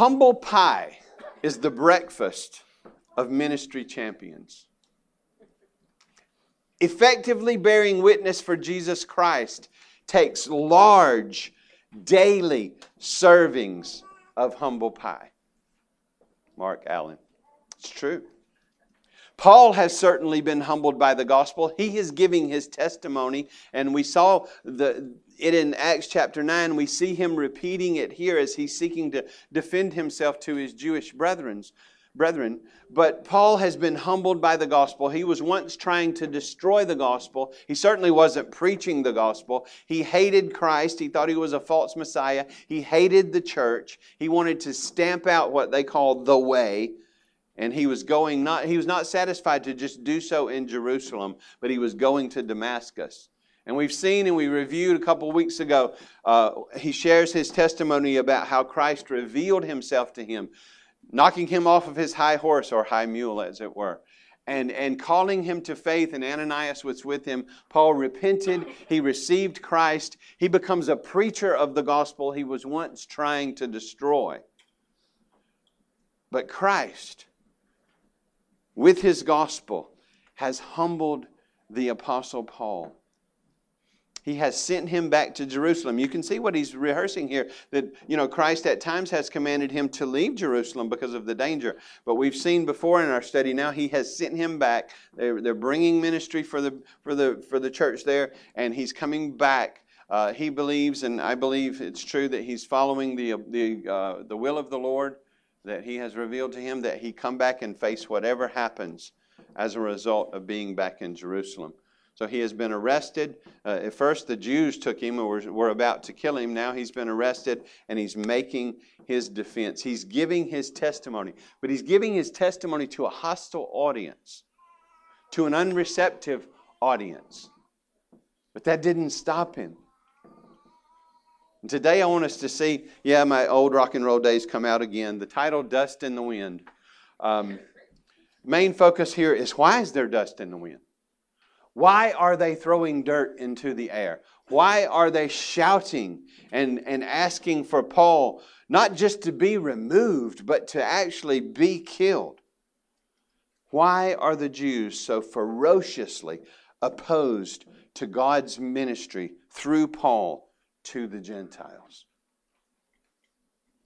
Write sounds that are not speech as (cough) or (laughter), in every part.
Humble pie is the breakfast of ministry champions. Effectively bearing witness for Jesus Christ takes large, daily servings of humble pie. Mark Allen. It's true. Paul has certainly been humbled by the gospel. He is giving his testimony, and we saw the, it in Acts chapter 9. We see him repeating it here as he's seeking to defend himself to his Jewish brethren. Brethren, but Paul has been humbled by the gospel. He was once trying to destroy the gospel. He certainly wasn't preaching the gospel. He hated Christ. He thought he was a false Messiah. He hated the church. He wanted to stamp out what they called the way and he was going not he was not satisfied to just do so in Jerusalem, but he was going to Damascus. And we've seen and we reviewed a couple weeks ago, uh, he shares his testimony about how Christ revealed himself to him, knocking him off of his high horse or high mule, as it were. And, and calling him to faith, and Ananias was with him. Paul repented. He received Christ. He becomes a preacher of the gospel he was once trying to destroy. But Christ with his gospel has humbled the Apostle Paul. He has sent him back to Jerusalem. You can see what he's rehearsing here that, you know, Christ at times has commanded him to leave Jerusalem because of the danger. But we've seen before in our study now he has sent him back. They're, they're bringing ministry for the, for, the, for the church there, and he's coming back. Uh, he believes, and I believe it's true, that he's following the, the, uh, the will of the Lord that he has revealed to him that he come back and face whatever happens as a result of being back in Jerusalem. So he has been arrested. Uh, at first, the Jews took him and were, were about to kill him. Now he's been arrested and he's making his defense. He's giving his testimony, but he's giving his testimony to a hostile audience, to an unreceptive audience. But that didn't stop him. And today I want us to see, yeah, my old rock and roll days come out again. The title, Dust in the Wind. Um, main focus here is why is there dust in the wind? Why are they throwing dirt into the air? Why are they shouting and, and asking for Paul not just to be removed, but to actually be killed? Why are the Jews so ferociously opposed to God's ministry through Paul to the Gentiles?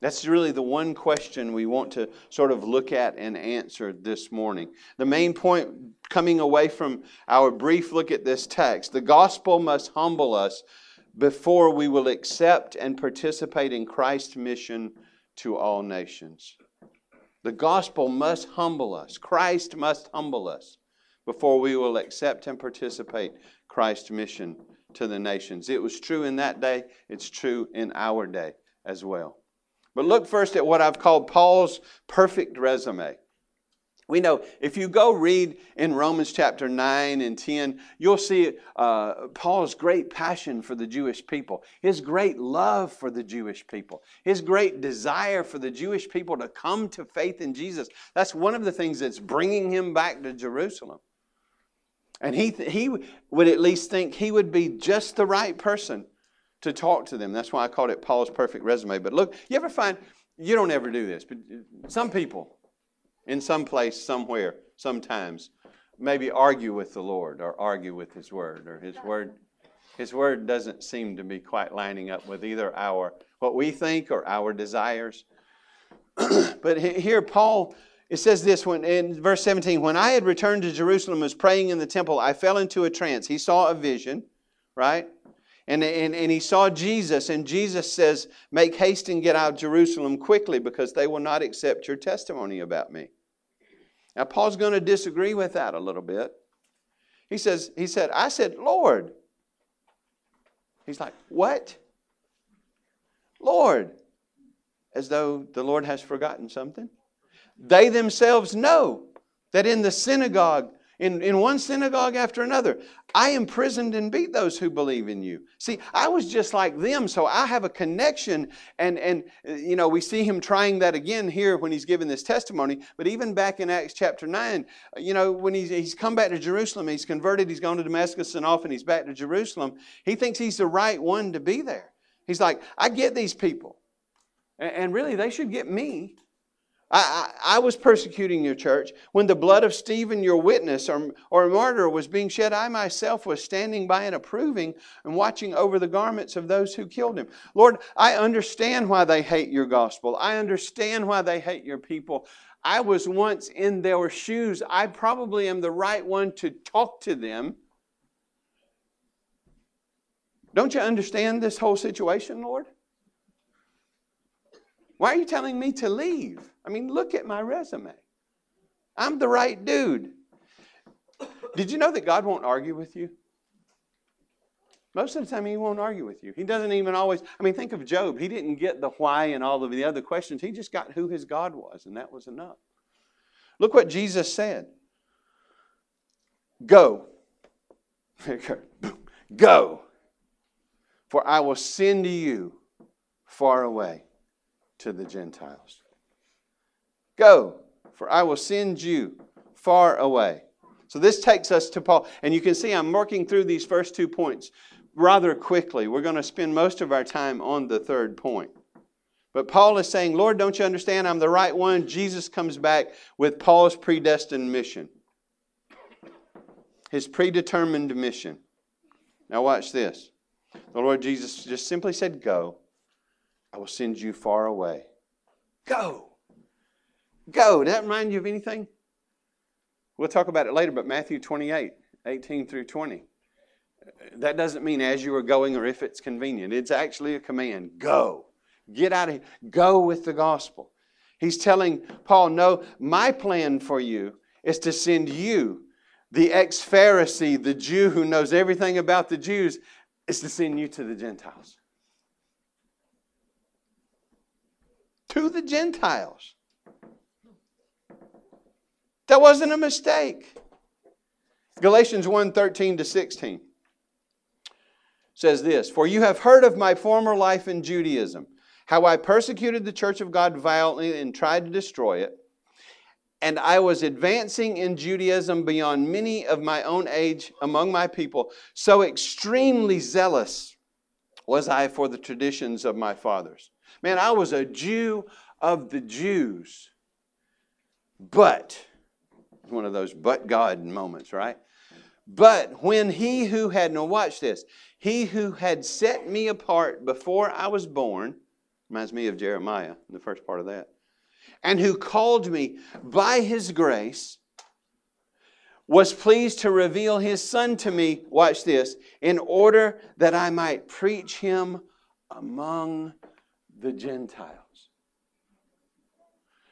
That's really the one question we want to sort of look at and answer this morning. The main point coming away from our brief look at this text the gospel must humble us before we will accept and participate in Christ's mission to all nations. The gospel must humble us. Christ must humble us before we will accept and participate Christ's mission to the nations. It was true in that day, it's true in our day as well. But look first at what I've called Paul's perfect resume. We know if you go read in Romans chapter 9 and 10, you'll see uh, Paul's great passion for the Jewish people, his great love for the Jewish people, his great desire for the Jewish people to come to faith in Jesus. That's one of the things that's bringing him back to Jerusalem. And he, he would at least think he would be just the right person to talk to them. That's why I called it Paul's perfect resume. But look, you ever find, you don't ever do this, but some people in some place, somewhere, sometimes, maybe argue with the Lord or argue with His Word or His Word. His word doesn't seem to be quite lining up with either our what we think or our desires. (clears throat) but here Paul it says this when, in verse 17 When I had returned to Jerusalem, was praying in the temple, I fell into a trance. He saw a vision, right? And, and, and he saw Jesus, and Jesus says, Make haste and get out of Jerusalem quickly because they will not accept your testimony about me. Now, Paul's going to disagree with that a little bit. He says, He said, I said, Lord. He's like, What? Lord. As though the Lord has forgotten something. They themselves know that in the synagogue, in, in one synagogue after another, I imprisoned and beat those who believe in you. See, I was just like them, so I have a connection. And, and uh, you know, we see him trying that again here when he's giving this testimony. But even back in Acts chapter 9, you know, when he's, he's come back to Jerusalem, he's converted, he's gone to Damascus and off, and he's back to Jerusalem, he thinks he's the right one to be there. He's like, I get these people. And really, they should get me. I, I, was persecuting your church. When the blood of Stephen, your witness or, or martyr, was being shed, I myself was standing by and approving and watching over the garments of those who killed him. Lord, I understand why they hate your gospel. I understand why they hate your people. I was once in their shoes. I probably am the right one to talk to them. Don't you understand this whole situation, Lord? Why are you telling me to leave? I mean, look at my resume. I'm the right dude. Did you know that God won't argue with you? Most of the time, He won't argue with you. He doesn't even always. I mean, think of Job. He didn't get the why and all of the other questions. He just got who his God was, and that was enough. Look what Jesus said Go. (laughs) Go. For I will send you far away to the Gentiles. Go, for I will send you far away. So this takes us to Paul. And you can see I'm working through these first two points rather quickly. We're going to spend most of our time on the third point. But Paul is saying, Lord, don't you understand? I'm the right one. Jesus comes back with Paul's predestined mission, his predetermined mission. Now, watch this. The Lord Jesus just simply said, Go. I will send you far away. Go. Go. Does that remind you of anything? We'll talk about it later, but Matthew 28, 18 through 20. That doesn't mean as you are going or if it's convenient. It's actually a command. Go. Get out of here. Go with the gospel. He's telling Paul, no, my plan for you is to send you, the ex Pharisee, the Jew who knows everything about the Jews, is to send you to the Gentiles. To the Gentiles. That wasn't a mistake. Galatians 1 13 to 16 says this For you have heard of my former life in Judaism, how I persecuted the church of God violently and tried to destroy it. And I was advancing in Judaism beyond many of my own age among my people. So extremely zealous was I for the traditions of my fathers. Man, I was a Jew of the Jews. But, one of those but God moments, right? But when he who had, now watch this, he who had set me apart before I was born, reminds me of Jeremiah, the first part of that, and who called me by his grace, was pleased to reveal his son to me, watch this, in order that I might preach him among the Gentiles.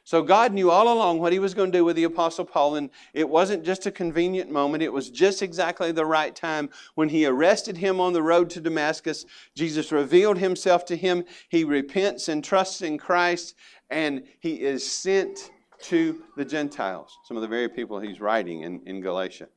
So God knew all along what he was going to do with the Apostle Paul, and it wasn't just a convenient moment. It was just exactly the right time when he arrested him on the road to Damascus. Jesus revealed himself to him. He repents and trusts in Christ, and he is sent to the Gentiles, some of the very people he's writing in, in Galatia,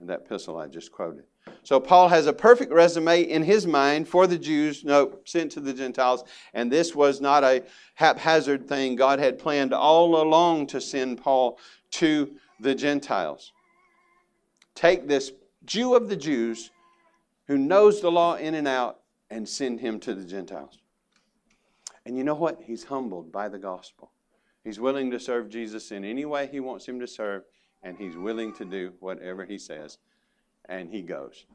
in that epistle I just quoted. So Paul has a perfect resume in his mind for the Jews, no, sent to the Gentiles. And this was not a haphazard thing. God had planned all along to send Paul to the Gentiles. Take this Jew of the Jews who knows the law in and out and send him to the Gentiles. And you know what? He's humbled by the gospel. He's willing to serve Jesus in any way he wants him to serve, and he's willing to do whatever he says and he goes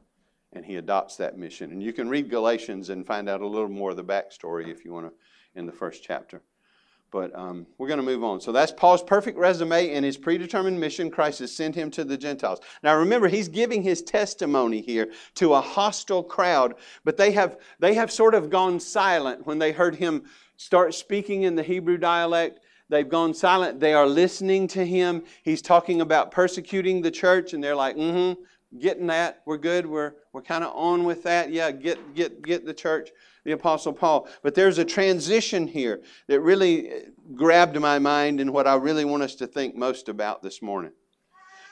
and he adopts that mission. And you can read Galatians and find out a little more of the backstory if you want to in the first chapter. But um, we're going to move on. So that's Paul's perfect resume and his predetermined mission. Christ has sent him to the Gentiles. Now remember, he's giving his testimony here to a hostile crowd, but they have, they have sort of gone silent when they heard him start speaking in the Hebrew dialect. They've gone silent. They are listening to him. He's talking about persecuting the church, and they're like, mm hmm, getting that. We're good. We're, we're kind of on with that. Yeah, get, get, get the church, the Apostle Paul. But there's a transition here that really uh, grabbed my mind and what I really want us to think most about this morning.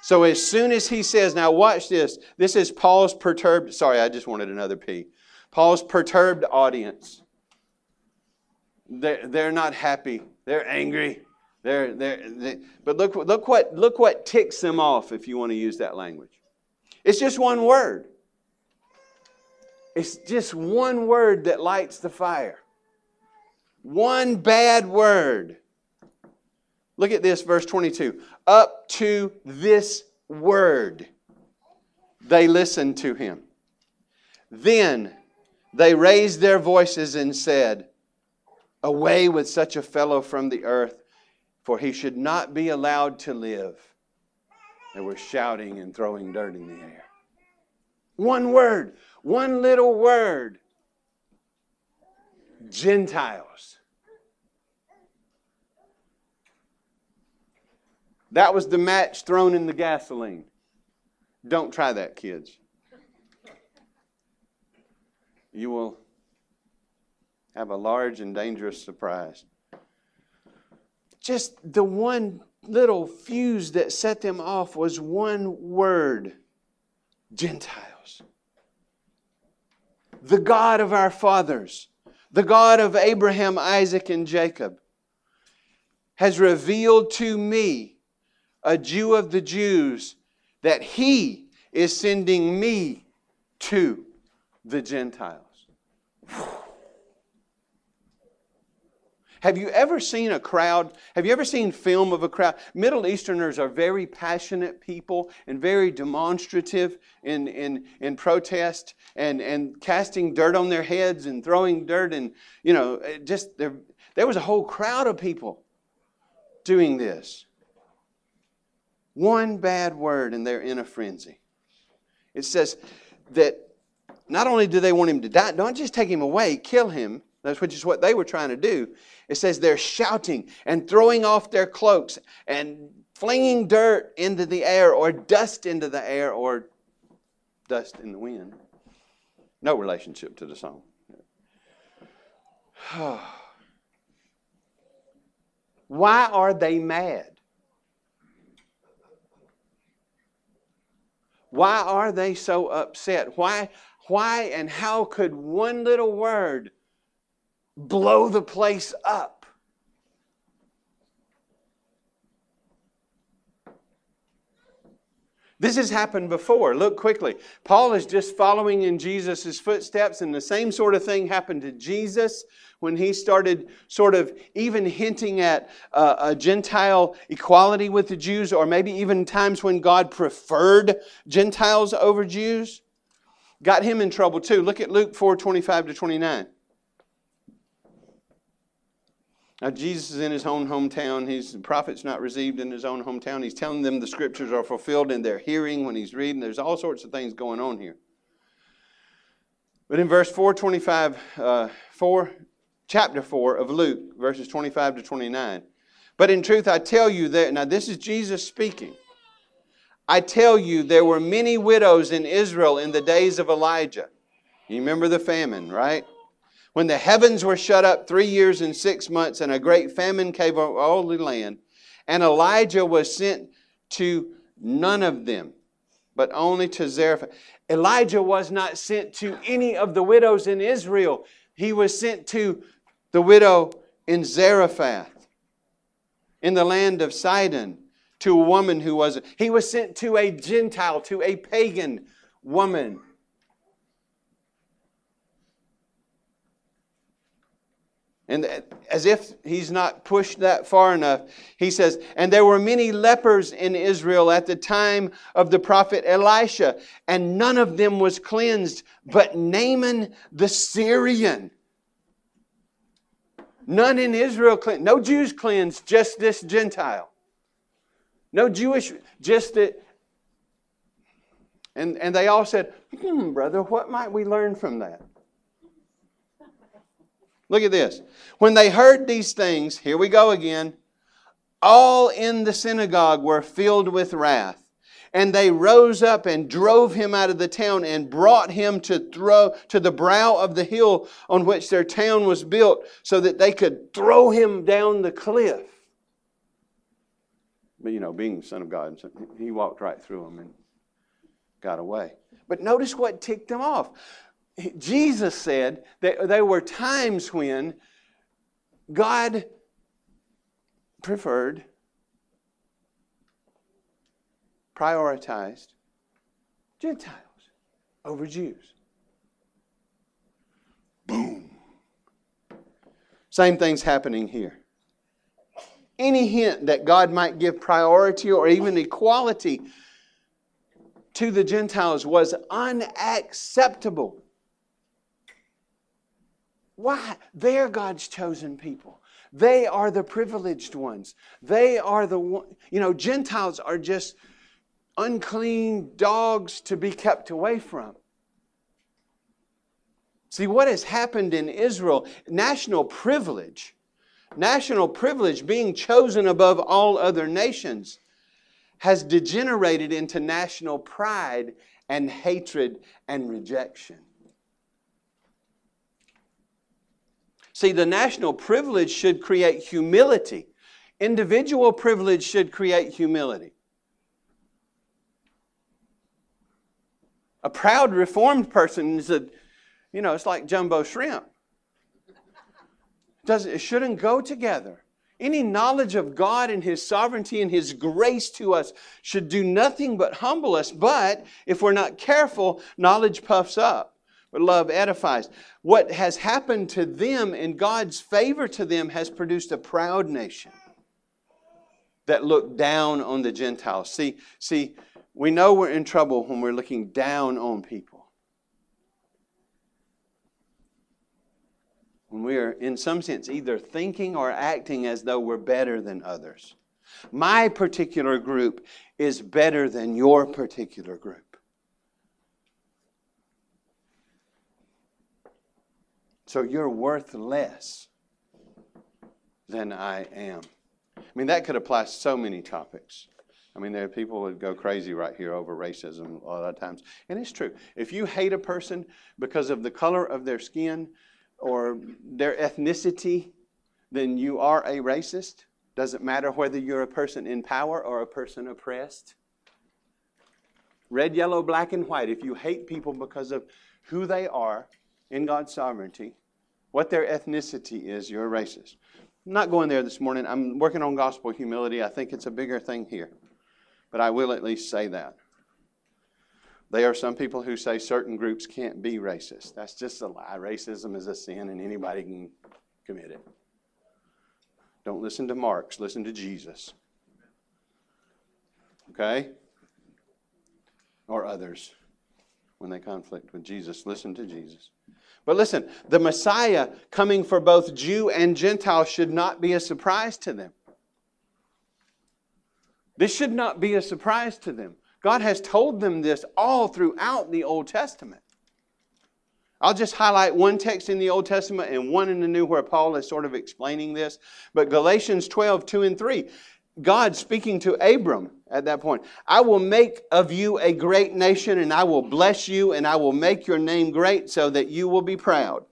So as soon as he says, now watch this. This is Paul's perturbed, sorry, I just wanted another P. Paul's perturbed audience. They're, they're not happy. They're angry. They're, they're, they, but look, look, what, look what ticks them off, if you want to use that language. It's just one word. It's just one word that lights the fire. One bad word. Look at this, verse 22. Up to this word, they listened to him. Then they raised their voices and said, Away with such a fellow from the earth, for he should not be allowed to live. They were shouting and throwing dirt in the air. One word, one little word. Gentiles. That was the match thrown in the gasoline. Don't try that, kids. You will have a large and dangerous surprise. Just the one little fuse that set them off was one word Gentiles. The God of our fathers, the God of Abraham, Isaac, and Jacob, has revealed to me a Jew of the Jews, that he is sending me to the Gentiles. Have you ever seen a crowd? Have you ever seen film of a crowd? Middle Easterners are very passionate people and very demonstrative in, in, in protest and, and casting dirt on their heads and throwing dirt and, you know, just there, there was a whole crowd of people doing this. One bad word and they're in a frenzy. It says that not only do they want him to die, don't just take him away, kill him. That's which is what they were trying to do. It says they're shouting and throwing off their cloaks and flinging dirt into the air or dust into the air or dust in the wind. No relationship to the song. (sighs) Why are they mad? Why are they so upset? Why, why and how could one little word blow the place up? This has happened before. Look quickly. Paul is just following in Jesus' footsteps, and the same sort of thing happened to Jesus when he started sort of even hinting at uh, a Gentile equality with the Jews, or maybe even times when God preferred Gentiles over Jews. Got him in trouble too. Look at Luke 4 25 to 29. Now, Jesus is in his own hometown. He's the prophet's not received in his own hometown. He's telling them the scriptures are fulfilled in their hearing when he's reading. There's all sorts of things going on here. But in verse 425, uh, 4, chapter 4 of Luke, verses 25 to 29. But in truth, I tell you that, now this is Jesus speaking. I tell you, there were many widows in Israel in the days of Elijah. You remember the famine, right? When the heavens were shut up three years and six months, and a great famine came over all the land, and Elijah was sent to none of them, but only to Zarephath. Elijah was not sent to any of the widows in Israel. He was sent to the widow in Zarephath, in the land of Sidon, to a woman who was. He was sent to a Gentile, to a pagan woman And as if he's not pushed that far enough, he says, And there were many lepers in Israel at the time of the prophet Elisha, and none of them was cleansed, but Naaman the Syrian. None in Israel cleansed. No Jews cleansed, just this Gentile. No Jewish, just that. And, and they all said, Hmm, brother, what might we learn from that? Look at this. When they heard these things, here we go again, all in the synagogue were filled with wrath. And they rose up and drove him out of the town and brought him to throw to the brow of the hill on which their town was built so that they could throw him down the cliff. But you know, being the Son of God, he walked right through them and got away. But notice what ticked him off. Jesus said that there were times when God preferred, prioritized Gentiles over Jews. Boom. Same thing's happening here. Any hint that God might give priority or even equality to the Gentiles was unacceptable. Why? They're God's chosen people. They are the privileged ones. They are the one, you know, Gentiles are just unclean dogs to be kept away from. See, what has happened in Israel, national privilege, national privilege, being chosen above all other nations, has degenerated into national pride and hatred and rejection. See, the national privilege should create humility. Individual privilege should create humility. A proud reformed person is a, you know, it's like jumbo shrimp. Does, it shouldn't go together. Any knowledge of God and His sovereignty and His grace to us should do nothing but humble us. But if we're not careful, knowledge puffs up but love edifies. What has happened to them in God's favor to them has produced a proud nation that look down on the Gentiles. See, see, we know we're in trouble when we're looking down on people. When we are, in some sense, either thinking or acting as though we're better than others. My particular group is better than your particular group. So you're worth less than I am. I mean, that could apply to so many topics. I mean, there are people would go crazy right here over racism a lot of times. And it's true. If you hate a person because of the color of their skin or their ethnicity, then you are a racist. Doesn't matter whether you're a person in power or a person oppressed. Red, yellow, black, and white. If you hate people because of who they are in God's sovereignty, what their ethnicity is, you're a racist. I'm not going there this morning. I'm working on gospel humility. I think it's a bigger thing here. But I will at least say that. There are some people who say certain groups can't be racist. That's just a lie. Racism is a sin and anybody can commit it. Don't listen to Marx, listen to Jesus. Okay? Or others. When they conflict with Jesus, listen to Jesus. But listen, the Messiah coming for both Jew and Gentile should not be a surprise to them. This should not be a surprise to them. God has told them this all throughout the Old Testament. I'll just highlight one text in the Old Testament and one in the New where Paul is sort of explaining this. But Galatians 12, 2 and 3. God speaking to Abram at that point I will make of you a great nation, and I will bless you, and I will make your name great so that you will be proud.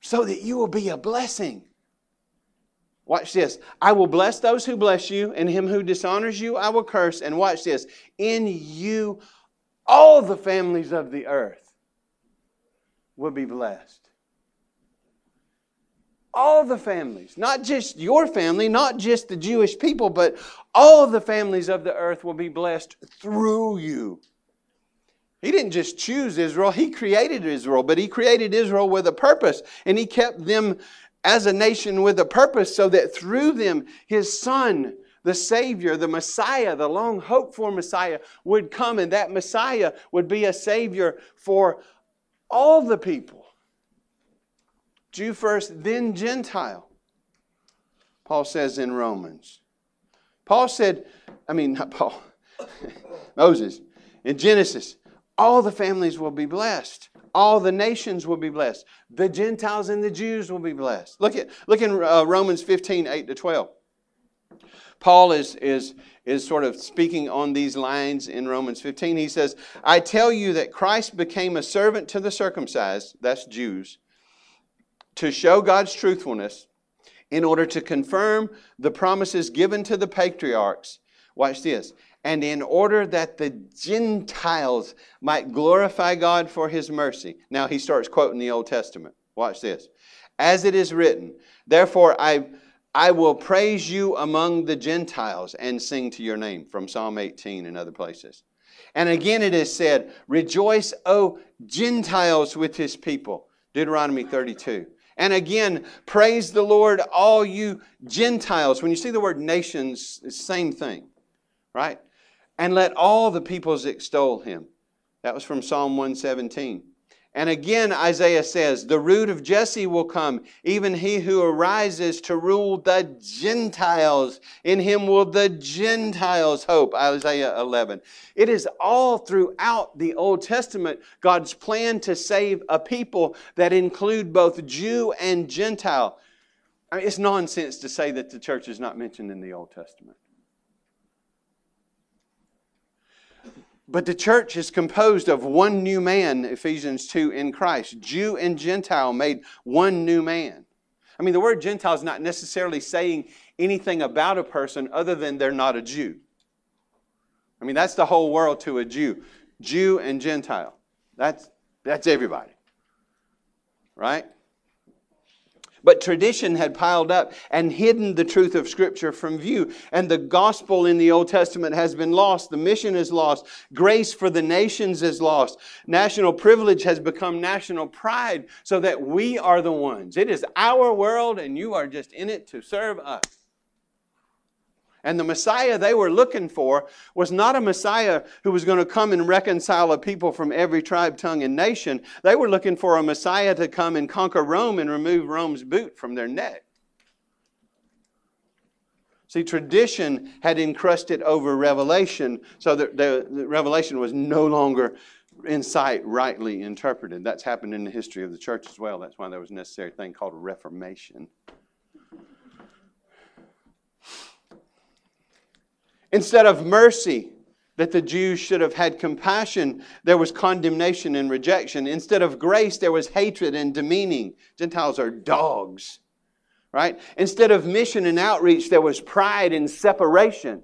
So that you will be a blessing. Watch this. I will bless those who bless you, and him who dishonors you, I will curse. And watch this. In you, all the families of the earth will be blessed all the families, not just your family, not just the Jewish people, but all the families of the earth will be blessed through you. He didn't just choose Israel, He created Israel, but He created Israel with a purpose, and He kept them as a nation with a purpose so that through them His Son, the Savior, the Messiah, the long hoped for Messiah, would come, and that Messiah would be a Savior for all the people. Jew first, then Gentile. Paul says in Romans. Paul said, I mean, not Paul, (laughs) Moses, in Genesis, all the families will be blessed. All the nations will be blessed. The Gentiles and the Jews will be blessed. Look at look in uh, Romans 15, 8 to 12. Paul is, is, is sort of speaking on these lines in Romans 15. He says, I tell you that Christ became a servant to the circumcised, that's Jews, to show God's truthfulness in order to confirm the promises given to the patriarchs. Watch this. And in order that the Gentiles might glorify God for his mercy. Now he starts quoting the Old Testament. Watch this. As it is written, therefore I, I will praise you among the Gentiles and sing to your name, from Psalm 18 and other places. And again it is said, Rejoice, O Gentiles, with his people. Deuteronomy 32. And again, praise the Lord, all you Gentiles. When you see the word nations, same thing, right? And let all the peoples extol him. That was from Psalm 117. And again, Isaiah says, The root of Jesse will come, even he who arises to rule the Gentiles. In him will the Gentiles hope. Isaiah 11. It is all throughout the Old Testament God's plan to save a people that include both Jew and Gentile. I mean, it's nonsense to say that the church is not mentioned in the Old Testament. But the church is composed of one new man, Ephesians 2, in Christ. Jew and Gentile made one new man. I mean, the word Gentile is not necessarily saying anything about a person other than they're not a Jew. I mean, that's the whole world to a Jew. Jew and Gentile. That's, that's everybody. Right? But tradition had piled up and hidden the truth of Scripture from view. And the gospel in the Old Testament has been lost. The mission is lost. Grace for the nations is lost. National privilege has become national pride so that we are the ones. It is our world and you are just in it to serve us. And the Messiah they were looking for was not a Messiah who was going to come and reconcile a people from every tribe, tongue, and nation. They were looking for a Messiah to come and conquer Rome and remove Rome's boot from their neck. See, tradition had encrusted over revelation, so that the, the revelation was no longer in sight rightly interpreted. That's happened in the history of the church as well. That's why there was a necessary thing called a reformation. Instead of mercy, that the Jews should have had compassion, there was condemnation and rejection. Instead of grace, there was hatred and demeaning. Gentiles are dogs, right? Instead of mission and outreach, there was pride and separation.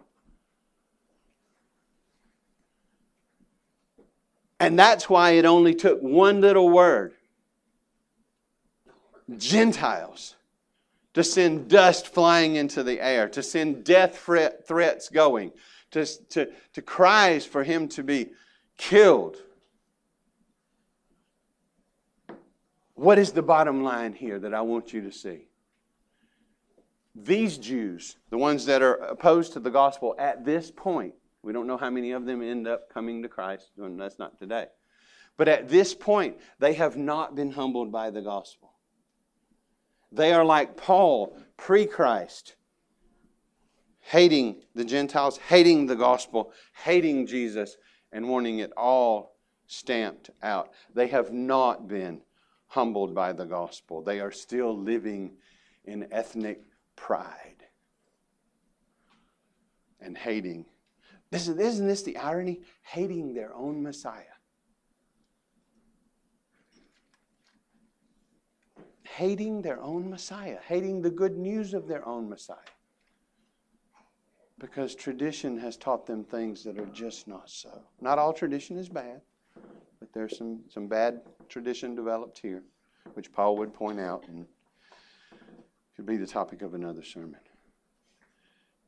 And that's why it only took one little word Gentiles to send dust flying into the air, to send death threats going, to, to, to cries for him to be killed. What is the bottom line here that I want you to see? These Jews, the ones that are opposed to the gospel at this point, we don't know how many of them end up coming to Christ, and that's not today. But at this point, they have not been humbled by the gospel. They are like Paul, pre Christ, hating the Gentiles, hating the gospel, hating Jesus, and wanting it all stamped out. They have not been humbled by the gospel, they are still living in ethnic pride and hating. Isn't this the irony? Hating their own Messiah. Hating their own Messiah, hating the good news of their own Messiah. Because tradition has taught them things that are just not so. Not all tradition is bad, but there's some, some bad tradition developed here, which Paul would point out and could be the topic of another sermon.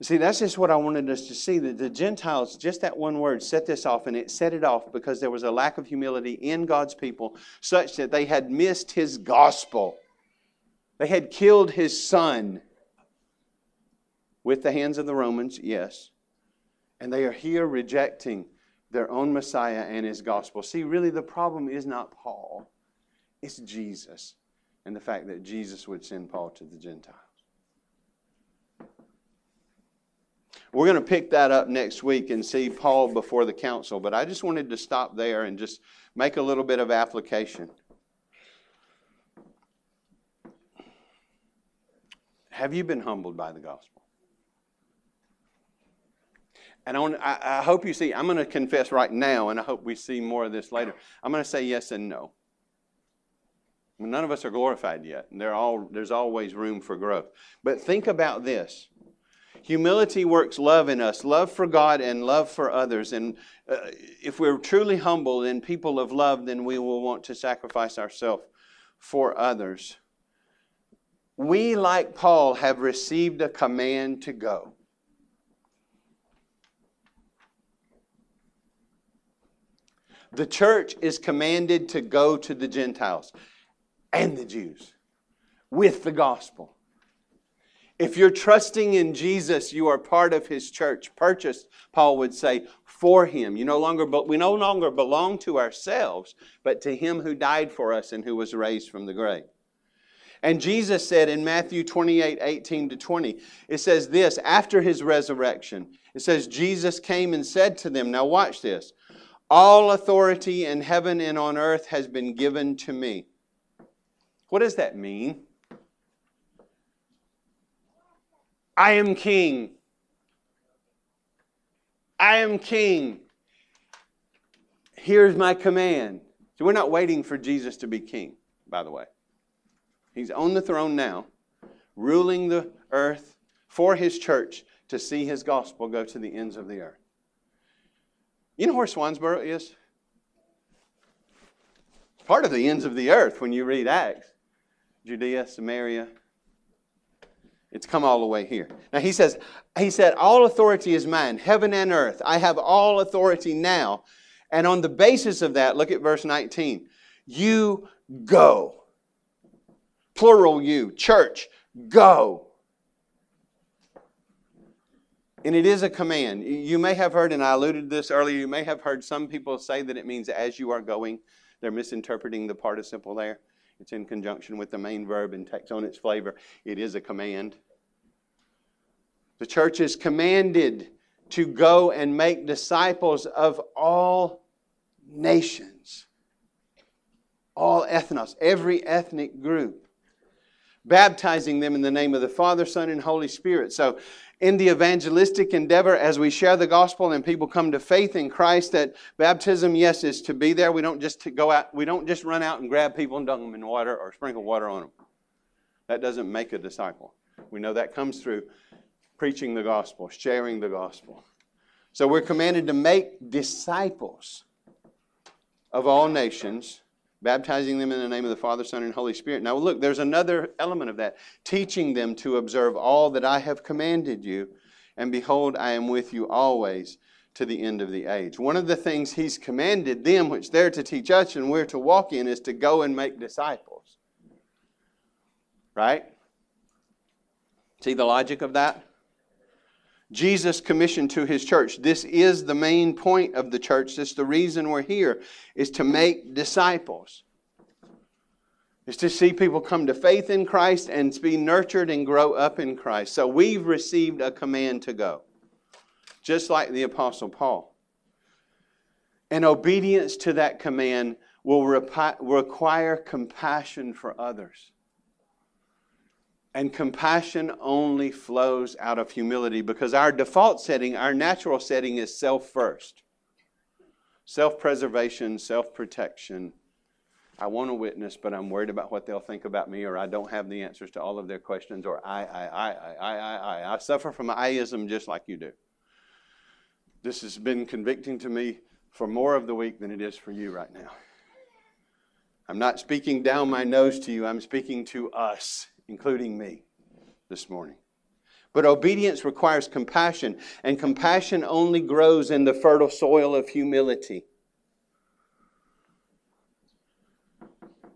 See, that's just what I wanted us to see. That the Gentiles, just that one word, set this off, and it set it off because there was a lack of humility in God's people, such that they had missed His gospel. They had killed his son with the hands of the Romans, yes. And they are here rejecting their own Messiah and his gospel. See, really, the problem is not Paul, it's Jesus and the fact that Jesus would send Paul to the Gentiles. We're going to pick that up next week and see Paul before the council, but I just wanted to stop there and just make a little bit of application. Have you been humbled by the gospel? And I, I hope you see, I'm going to confess right now, and I hope we see more of this later. I'm going to say yes and no. None of us are glorified yet, and all, there's always room for growth. But think about this. Humility works love in us, love for God and love for others. And uh, if we're truly humble and people of love, then we will want to sacrifice ourselves for others we, like Paul, have received a command to go. The church is commanded to go to the Gentiles and the Jews with the gospel. If you're trusting in Jesus, you are part of his church, purchased, Paul would say, for him. You no longer, we no longer belong to ourselves, but to him who died for us and who was raised from the grave. And Jesus said in Matthew 28 18 to 20, it says this after his resurrection, it says, Jesus came and said to them, Now watch this. All authority in heaven and on earth has been given to me. What does that mean? I am king. I am king. Here's my command. So we're not waiting for Jesus to be king, by the way. He's on the throne now, ruling the earth for his church to see his gospel go to the ends of the earth. You know where Swansboro is? It's part of the ends of the earth when you read Acts. Judea, Samaria. It's come all the way here. Now he says, he said, All authority is mine, heaven and earth. I have all authority now. And on the basis of that, look at verse 19. You go plural you, church, go. And it is a command. You may have heard, and I alluded to this earlier, you may have heard some people say that it means as you are going. They're misinterpreting the participle there. It's in conjunction with the main verb and takes on its flavor. It is a command. The church is commanded to go and make disciples of all nations, all ethnos, every ethnic group baptizing them in the name of the Father, Son, and Holy Spirit. So, in the evangelistic endeavor, as we share the gospel and people come to faith in Christ, that baptism, yes, is to be there. We don't just go out, we don't just run out and grab people and dunk them in water or sprinkle water on them. That doesn't make a disciple. We know that comes through preaching the gospel, sharing the gospel. So we're commanded to make disciples of all nations baptizing them in the name of the Father, Son, and Holy Spirit. Now, look, there's another element of that teaching them to observe all that I have commanded you, and behold, I am with you always to the end of the age. One of the things he's commanded them, which they're to teach us and we're to walk in, is to go and make disciples. Right? See the logic of that? Jesus commissioned to his church. This is the main point of the church. This is the reason we're here, is to make disciples. Is to see people come to faith in Christ and to be nurtured and grow up in Christ. So we've received a command to go, just like the Apostle Paul. And obedience to that command will require compassion for others. And compassion only flows out of humility because our default setting, our natural setting is self first. Self preservation, self protection. I want to witness, but I'm worried about what they'll think about me, or I don't have the answers to all of their questions, or I, I, I, I, I, I, I. I suffer from I-ism just like you do. This has been convicting to me for more of the week than it is for you right now. I'm not speaking down my nose to you, I'm speaking to us including me this morning. But obedience requires compassion, and compassion only grows in the fertile soil of humility.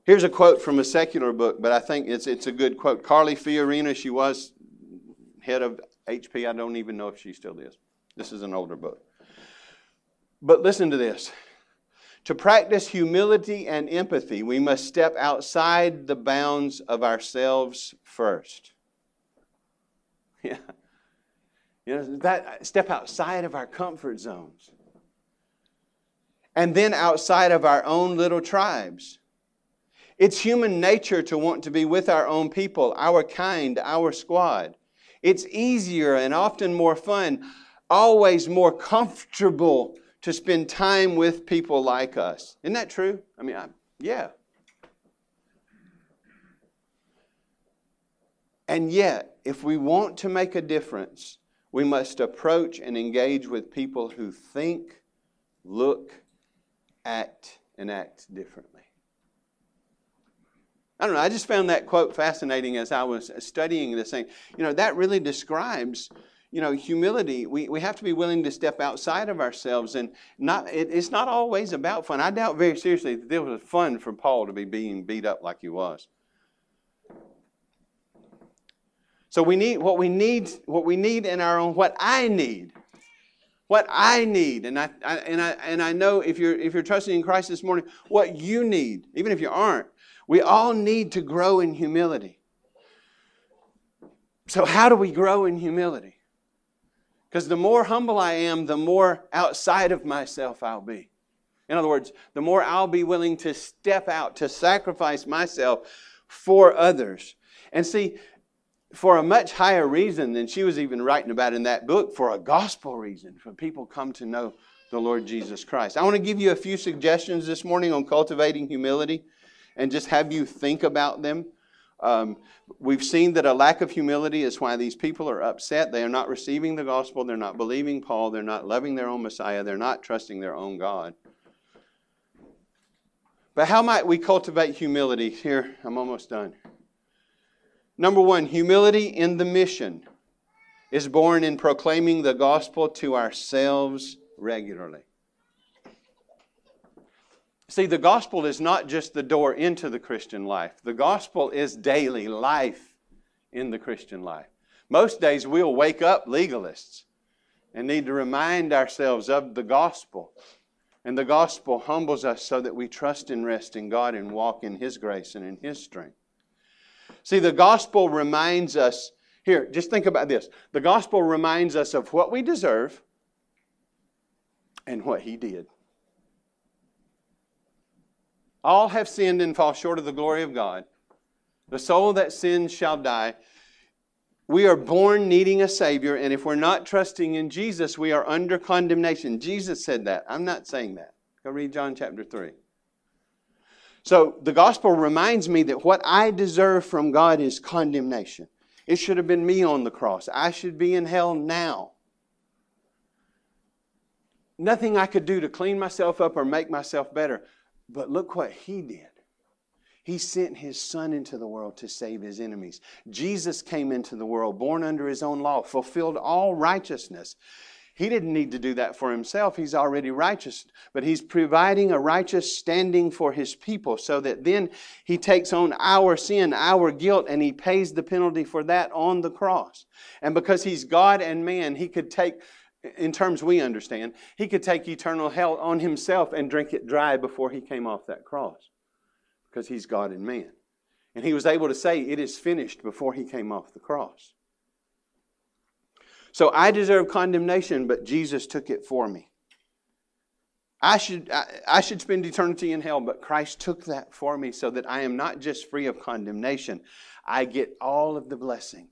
Here's a quote from a secular book, but I think it's, it's a good quote. Carly Fiorina, she was head of HP. I don't even know if she still is. This is an older book. But listen to this. To practice humility and empathy, we must step outside the bounds of ourselves first. (laughs) Yeah. You know, that step outside of our comfort zones. And then outside of our own little tribes. It's human nature to want to be with our own people, our kind, our squad. It's easier and often more fun, always more comfortable to spend time with people like us. Isn't that true? I mean, I, yeah. And yet, if we want to make a difference, we must approach and engage with people who think, look, act, and act differently. I don't know, I just found that quote fascinating as I was studying this thing. You know, that really describes you know, humility, we, we have to be willing to step outside of ourselves. And not it, it's not always about fun. I doubt very seriously that it was fun for Paul to be being beat up like he was. So we need what we need, what we need in our own, what I need. What I need, and I, I and I and I know if you're if you're trusting in Christ this morning, what you need, even if you aren't, we all need to grow in humility. So, how do we grow in humility? Because the more humble I am, the more outside of myself I'll be. In other words, the more I'll be willing to step out, to sacrifice myself for others. And see, for a much higher reason than she was even writing about in that book, for a gospel reason, for people come to know the Lord Jesus Christ. I want to give you a few suggestions this morning on cultivating humility and just have you think about them. Um, we've seen that a lack of humility is why these people are upset. They are not receiving the gospel. They're not believing Paul. They're not loving their own Messiah. They're not trusting their own God. But how might we cultivate humility? Here, I'm almost done. Number one, humility in the mission is born in proclaiming the gospel to ourselves regularly. See, the gospel is not just the door into the Christian life, the gospel is daily life in the Christian life. Most days we'll wake up legalists and need to remind ourselves of the gospel. And the gospel humbles us so that we trust and rest in God and walk in His grace and in His strength. See, the gospel reminds us here, just think about this. The gospel reminds us of what we deserve and what He did. All have sinned and fall short of the glory of God. The soul that sins shall die. We are born needing a Savior, and if we're not trusting in Jesus, we are under condemnation. Jesus said that. I'm not saying that. Go read John chapter 3. So the gospel reminds me that what I deserve from God is condemnation. It should have been me on the cross. I should be in hell now. Nothing I could do to clean myself up or make myself better. But look what he did. He sent his son into the world to save his enemies. Jesus came into the world, born under his own law, fulfilled all righteousness. He didn't need to do that for himself. He's already righteous. But he's providing a righteous standing for his people so that then he takes on our sin, our guilt, and he pays the penalty for that on the cross. And because he's God and man, he could take in terms we understand, he could take eternal hell on himself and drink it dry before he came off that cross because he's God and man. And he was able to say, It is finished before he came off the cross. So I deserve condemnation, but Jesus took it for me. I should, I, I, should spend eternity in hell, but Christ took that for me so that I am not just free of condemnation, I get all of the blessing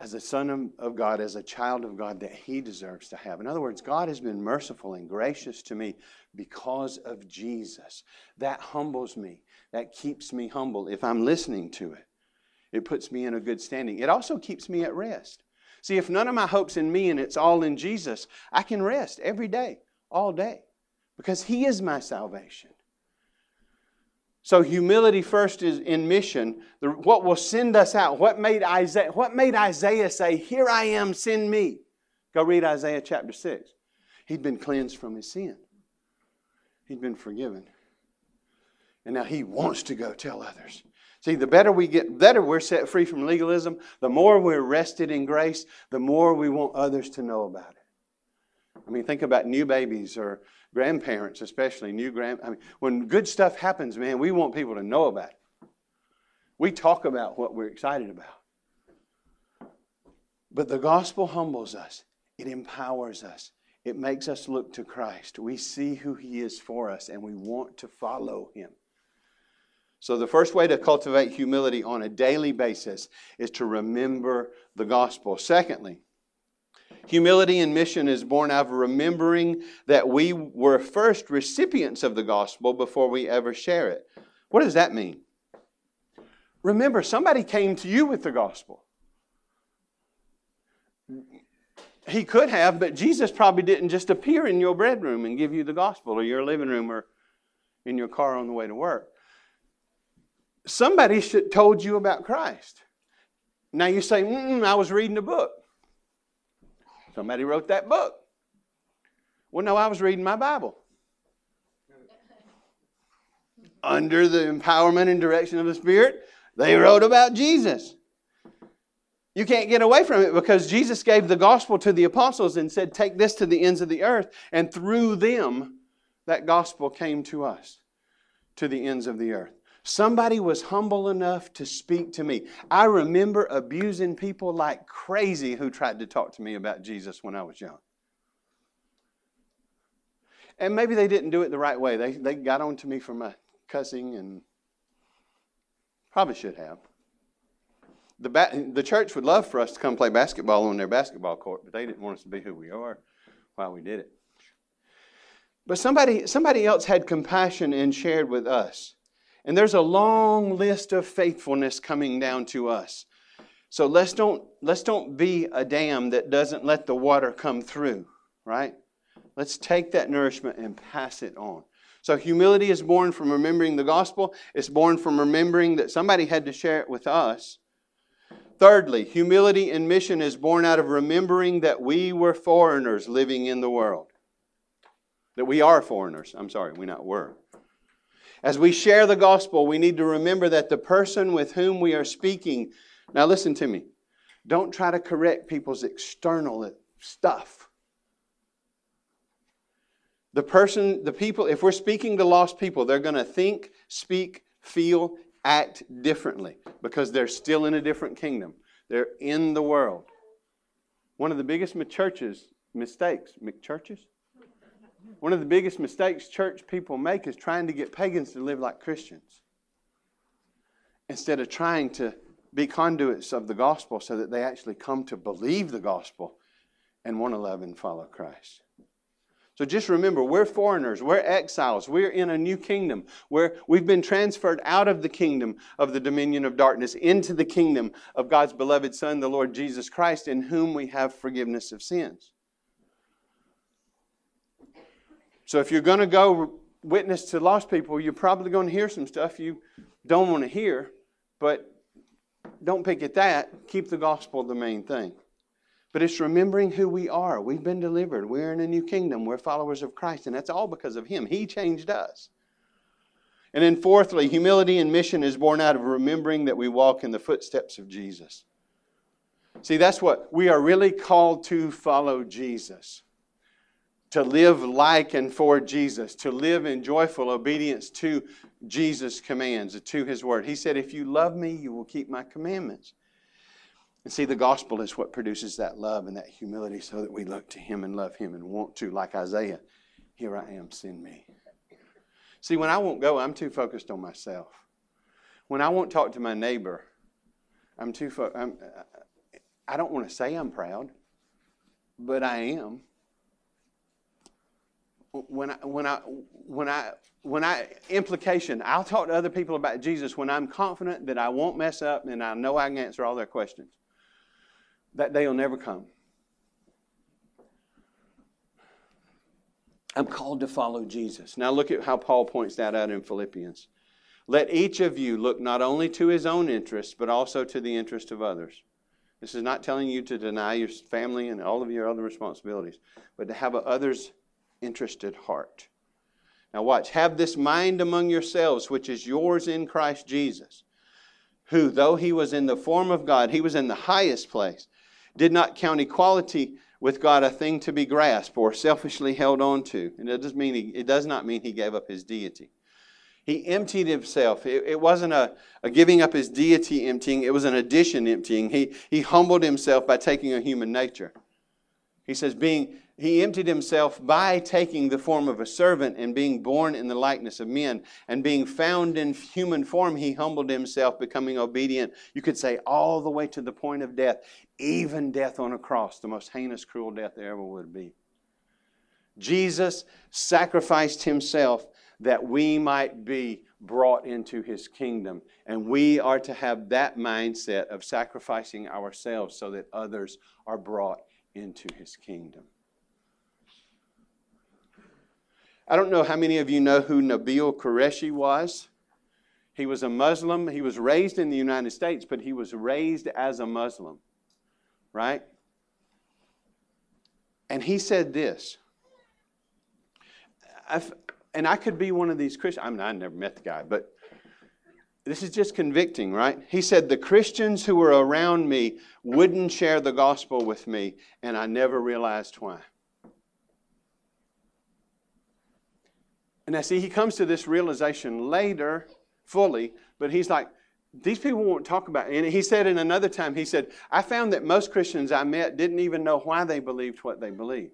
as a son of God, as a child of God, that he deserves to have. In other words, God has been merciful and gracious to me because of Jesus. That humbles me, that keeps me humble if I'm listening to it. It puts me in a good standing. It also keeps me at rest. See, if none of my hope's in me and it's all in Jesus, I can rest every day, all day, because He is my salvation. So humility first is in mission. The, what will send us out? What made Isaiah, what made Isaiah say, Here I am, send me? Go read Isaiah chapter 6. He'd been cleansed from his sin. He'd been forgiven. And now he wants to go tell others. See, the better we get, better we're set free from legalism, the more we're rested in grace, the more we want others to know about it. I mean, think about new babies or grandparents, especially new grand. I mean, when good stuff happens, man, we want people to know about it. We talk about what we're excited about. But the gospel humbles us. It empowers us. It makes us look to Christ. We see who He is for us and we want to follow Him. So, the first way to cultivate humility on a daily basis is to remember the gospel. Secondly, Humility in mission is born out of remembering that we were first recipients of the gospel before we ever share it. What does that mean? Remember, somebody came to you with the gospel. He could have, but Jesus probably didn't just appear in your bedroom and give you the gospel or your living room or in your car on the way to work. Somebody should told you about Christ. Now you say, I was reading a book. Somebody wrote that book. Well, no, I was reading my Bible. (laughs) Under the empowerment and direction of the Spirit, they wrote about Jesus. You can't get away from it because Jesus gave the gospel to the apostles and said, Take this to the ends of the earth. And through them, that gospel came to us, to the ends of the earth. Somebody was humble enough to speak to me. I remember abusing people like crazy who tried to talk to me about Jesus when I was young. And maybe they didn't do it the right way. They, they got on to me for my cussing and probably should have. The, ba- the church would love for us to come play basketball on their basketball court, but they didn't want us to be who we are while we did it. But somebody, somebody else had compassion and shared with us. And there's a long list of faithfulness coming down to us. So let's don't, let's don't be a dam that doesn't let the water come through, right? Let's take that nourishment and pass it on. So humility is born from remembering the gospel. It's born from remembering that somebody had to share it with us. Thirdly, humility in mission is born out of remembering that we were foreigners living in the world. That we are foreigners. I'm sorry, we not were. As we share the gospel, we need to remember that the person with whom we are speaking, now listen to me, don't try to correct people's external stuff. The person, the people, if we're speaking to lost people, they're going to think, speak, feel, act differently because they're still in a different kingdom. They're in the world. One of the biggest churches mistakes, churches. One of the biggest mistakes church people make is trying to get pagans to live like Christians instead of trying to be conduits of the gospel so that they actually come to believe the gospel and want to love and follow Christ. So just remember, we're foreigners, we're exiles, we're in a new kingdom where we've been transferred out of the kingdom of the dominion of darkness into the kingdom of God's beloved Son, the Lord Jesus Christ, in whom we have forgiveness of sins. So if you're going to go witness to lost people, you're probably going to hear some stuff you don't want to hear, but don't pick at that. Keep the gospel the main thing. But it's remembering who we are. We've been delivered. We're in a new kingdom. We're followers of Christ, and that's all because of Him. He changed us. And then, fourthly, humility and mission is born out of remembering that we walk in the footsteps of Jesus. See, that's what we are really called to follow Jesus, to live like and for Jesus, to live in joyful obedience to Jesus' commands, to His word. He said, If you love me, you will keep my commandments. And see, the gospel is what produces that love and that humility so that we look to Him and love Him and want to, like Isaiah, here I am, send me. See, when I won't go, I'm too focused on myself. When I won't talk to my neighbor, I'm too fo- I'm, I don't want to say I'm proud, but I am. When I, when I, when I, when I, implication, I'll talk to other people about Jesus when I'm confident that I won't mess up and I know I can answer all their questions. That day will never come. I'm called to follow Jesus. Now look at how Paul points that out in Philippians. Let each of you look not only to his own interests, but also to the interest of others. This is not telling you to deny your family and all of your other responsibilities, but to have others interested heart. Now, watch. Have this mind among yourselves, which is yours in Christ Jesus, who, though he was in the form of God, he was in the highest place did not count equality with God a thing to be grasped or selfishly held on to. And it does, mean he, it does not mean he gave up his deity. He emptied himself. It, it wasn't a, a, giving up his deity emptying, it was an addition emptying. He, he humbled himself by taking a human nature. He says, being he emptied himself by taking the form of a servant and being born in the likeness of men. And being found in human form, he humbled himself, becoming obedient, you could say, all the way to the point of death, even death on a cross, the most heinous, cruel death there ever would be. Jesus sacrificed himself that we might be brought into his kingdom. And we are to have that mindset of sacrificing ourselves so that others are brought into his kingdom. I don't know how many of you know who Nabil Qureshi was. He was a Muslim. He was raised in the United States, but he was raised as a Muslim, right? And he said this. I've, and I could be one of these Christians. I mean, I never met the guy, but this is just convicting, right? He said, The Christians who were around me wouldn't share the gospel with me, and I never realized why. And I see he comes to this realization later, fully, but he's like, these people won't talk about it. And he said in another time, he said, I found that most Christians I met didn't even know why they believed what they believed.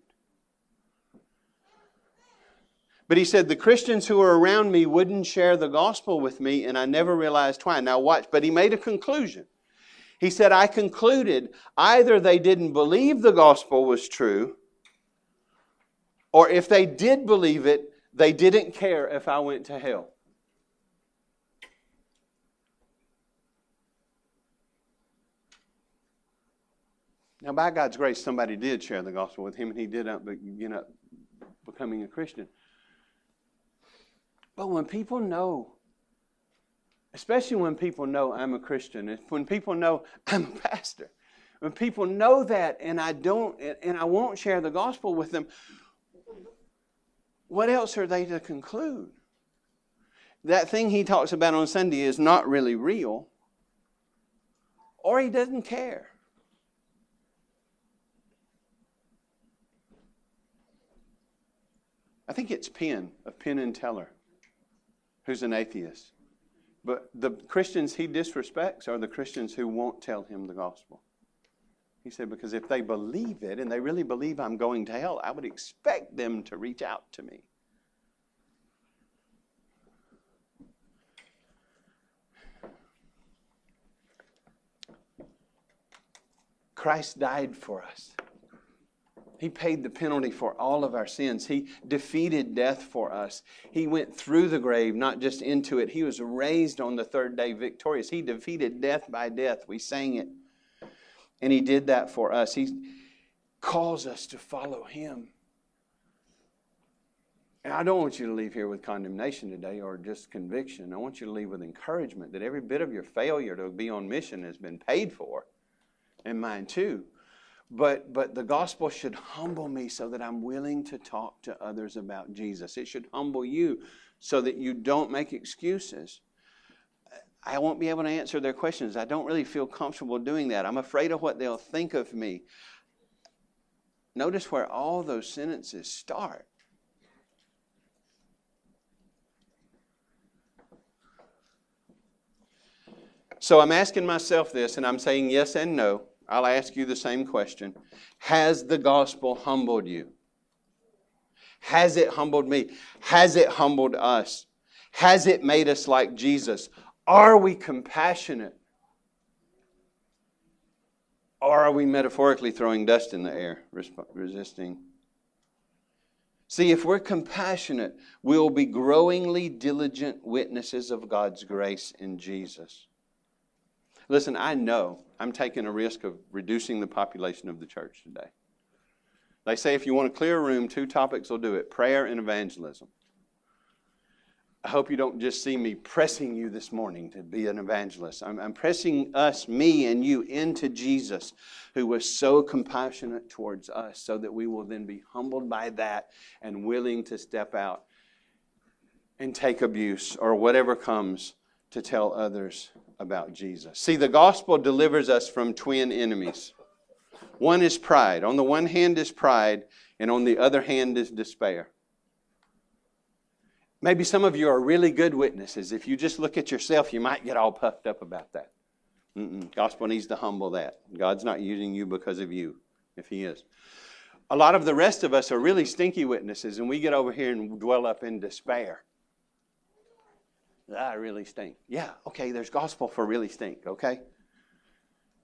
But he said, the Christians who were around me wouldn't share the gospel with me, and I never realized why. Now, watch, but he made a conclusion. He said, I concluded either they didn't believe the gospel was true, or if they did believe it, they didn't care if I went to hell. Now, by God's grace, somebody did share the gospel with him, and he did end up, you know, becoming a Christian. But when people know, especially when people know I'm a Christian, when people know (laughs) I'm a pastor, when people know that and I don't and I won't share the gospel with them, what else are they to conclude? That thing he talks about on Sunday is not really real, or he doesn't care. I think it's Penn of Penn and Teller who's an atheist. But the Christians he disrespects are the Christians who won't tell him the gospel. He said, because if they believe it and they really believe I'm going to hell, I would expect them to reach out to me. Christ died for us. He paid the penalty for all of our sins. He defeated death for us. He went through the grave, not just into it. He was raised on the third day victorious. He defeated death by death. We sang it. And He did that for us. He calls us to follow Him. And I don't want you to leave here with condemnation today or just conviction. I want you to leave with encouragement that every bit of your failure to be on mission has been paid for, and mine too. But, but the gospel should humble me so that I'm willing to talk to others about Jesus. It should humble you so that you don't make excuses. I won't be able to answer their questions. I don't really feel comfortable doing that. I'm afraid of what they'll think of me. Notice where all those sentences start. So I'm asking myself this, and I'm saying yes and no. I'll ask you the same question Has the gospel humbled you? Has it humbled me? Has it humbled us? Has it made us like Jesus? Are we compassionate? Or are we metaphorically throwing dust in the air, resisting? See, if we're compassionate, we'll be growingly diligent witnesses of God's grace in Jesus. Listen, I know I'm taking a risk of reducing the population of the church today. They say if you want to clear a room, two topics will do it prayer and evangelism. I hope you don't just see me pressing you this morning to be an evangelist. I'm, I'm, pressing us, me and you, into Jesus, who was so compassionate towards us, so that we will then be humbled by that and willing to step out and take abuse or whatever comes to tell others about Jesus. See, the gospel delivers us from twin enemies. One is pride. On the one hand is pride, and on the other hand is despair. Maybe some of you are really good witnesses. If you just look at yourself, you might get all puffed up about that. Mm-mm. Gospel needs to humble that. God's not using you because of you, if He is. A lot of the rest of us are really stinky witnesses, and we get over here and dwell up in despair. I really stink. Yeah, okay, there's gospel for really stink, okay?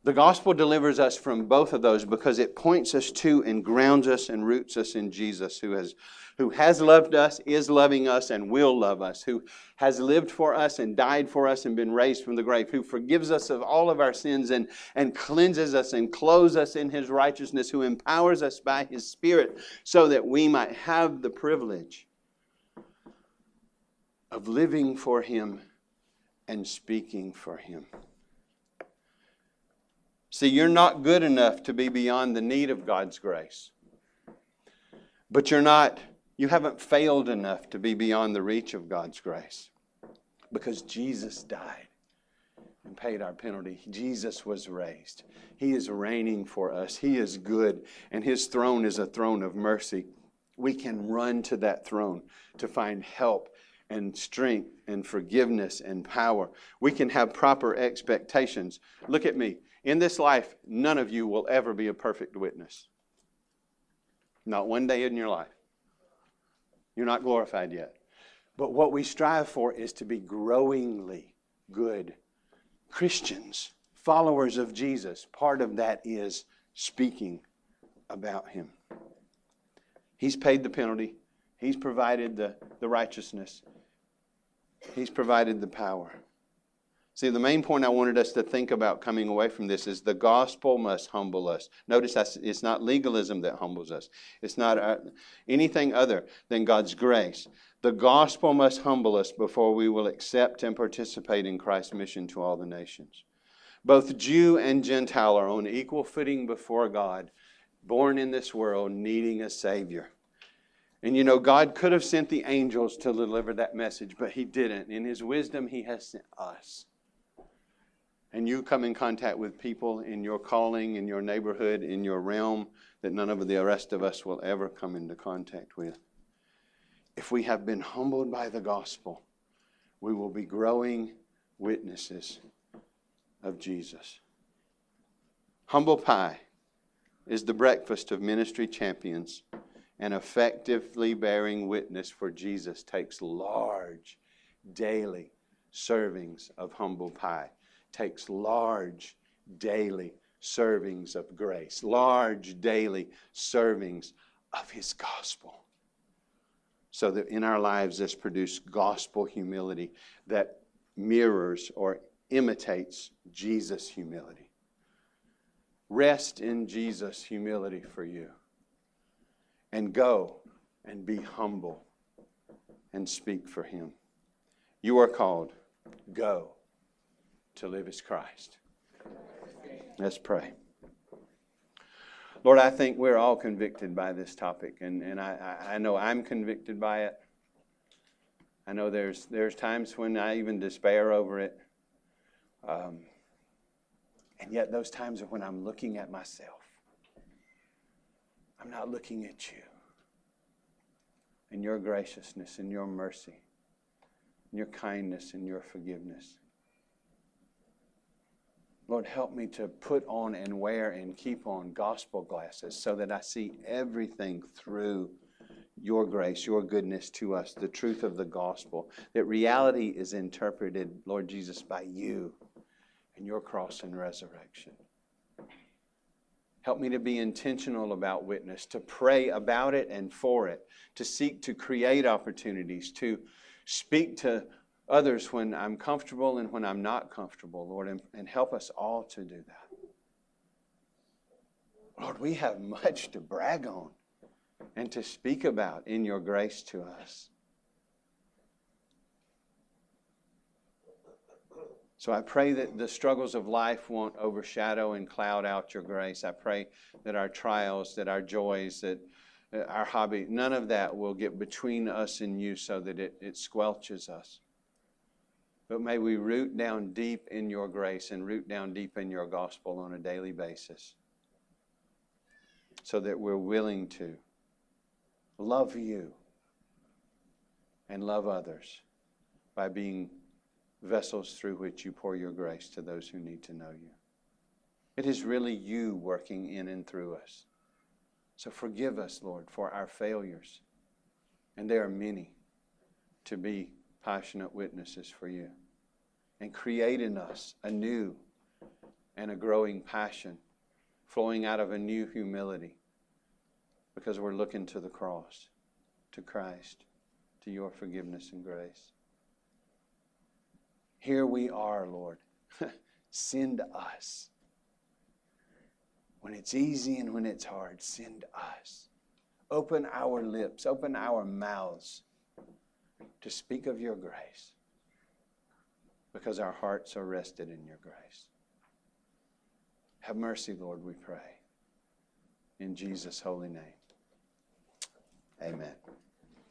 The gospel delivers us from both of those because it points us to and grounds us and roots us in Jesus, who has, who has loved us, is loving us, and will love us, who has lived for us and died for us and been raised from the grave, who forgives us of all of our sins and, and cleanses us and clothes us in his righteousness, who empowers us by his Spirit so that we might have the privilege of living for Him and speaking for Him. See, you're not good enough to be beyond the need of God's grace. But you're not, you haven't failed enough to be beyond the reach of God's grace because Jesus died and paid our penalty. Jesus was raised. He is reigning for us. He is good, and His throne is a throne of mercy. We can run to that throne to find help and strength and forgiveness and power. We can have proper expectations. Look at me. In this life, none of you will ever be a perfect witness. Not one day in your life. You're not glorified yet. But what we strive for is to be growingly good Christians, followers of Jesus. Part of that is speaking about Him. He's paid the penalty, He's provided the, the righteousness, He's provided the power. See, the main point I wanted us to think about coming away from this is the gospel must humble us. Notice that it's not legalism that humbles us, it's not uh, anything other than God's grace. The gospel must humble us before we will accept and participate in Christ's mission to all the nations. Both Jew and Gentile are on equal footing before God, born in this world, needing a Savior. And you know, God could have sent the angels to deliver that message, but He didn't. In His wisdom, He has sent us and you come in contact with people in your calling, in your neighborhood, in your realm that none of the rest of us will ever come into contact with. If we have been humbled by the gospel, we will be growing witnesses of Jesus. Humble pie is the breakfast of ministry champions, and effectively bearing witness for Jesus takes large daily servings of humble pie takes large daily servings of grace, large daily servings of His gospel. So that in our lives, this produce gospel humility that mirrors or imitates Jesus' humility. Rest in Jesus' humility for you. And go and be humble and speak for Him. You are called. Go to live as Christ. Let's pray. Lord, I think we're all convicted by this topic, and, and I, I know I'm convicted by it. I know there's, there's times when I even despair over it. Um, and yet, those times are when I'm looking at myself. I'm not looking at you and your graciousness and your mercy and your kindness and your forgiveness. Lord, help me to put on and wear and keep on gospel glasses so that I see everything through your grace, your goodness to us, the truth of the gospel. That reality is interpreted, Lord Jesus, by you and your cross and resurrection. Help me to be intentional about witness, to pray about it and for it, to seek to create opportunities, to speak to others when I'm comfortable and when I'm not comfortable, Lord, and, and help us all to do that. Lord, we have (laughs) much to brag on and to speak about in your grace to us. So I pray that the struggles of life won't overshadow and cloud out your grace. I pray that our trials, that our joys, that uh, our hobby, none of that will get between us and you so that it, it squelches us. But may we root down deep in your grace and root down deep in your gospel on a daily basis so that we're willing to love you and love others by being vessels through which you pour your grace to those who need to know you. It is really you working in and through us. So forgive us, Lord, for our failures. And there are many to be passionate witnesses for you and create in us a new and a growing passion flowing out of a new humility because we're looking to the cross, to Christ, to your forgiveness and grace. Here we are, Lord. (laughs) send us. When it's easy and when it's hard, send us. Open our lips, open our mouths to speak of your grace because our hearts are rested in your grace. Have mercy, Lord, we pray. In Jesus' holy name. Amen.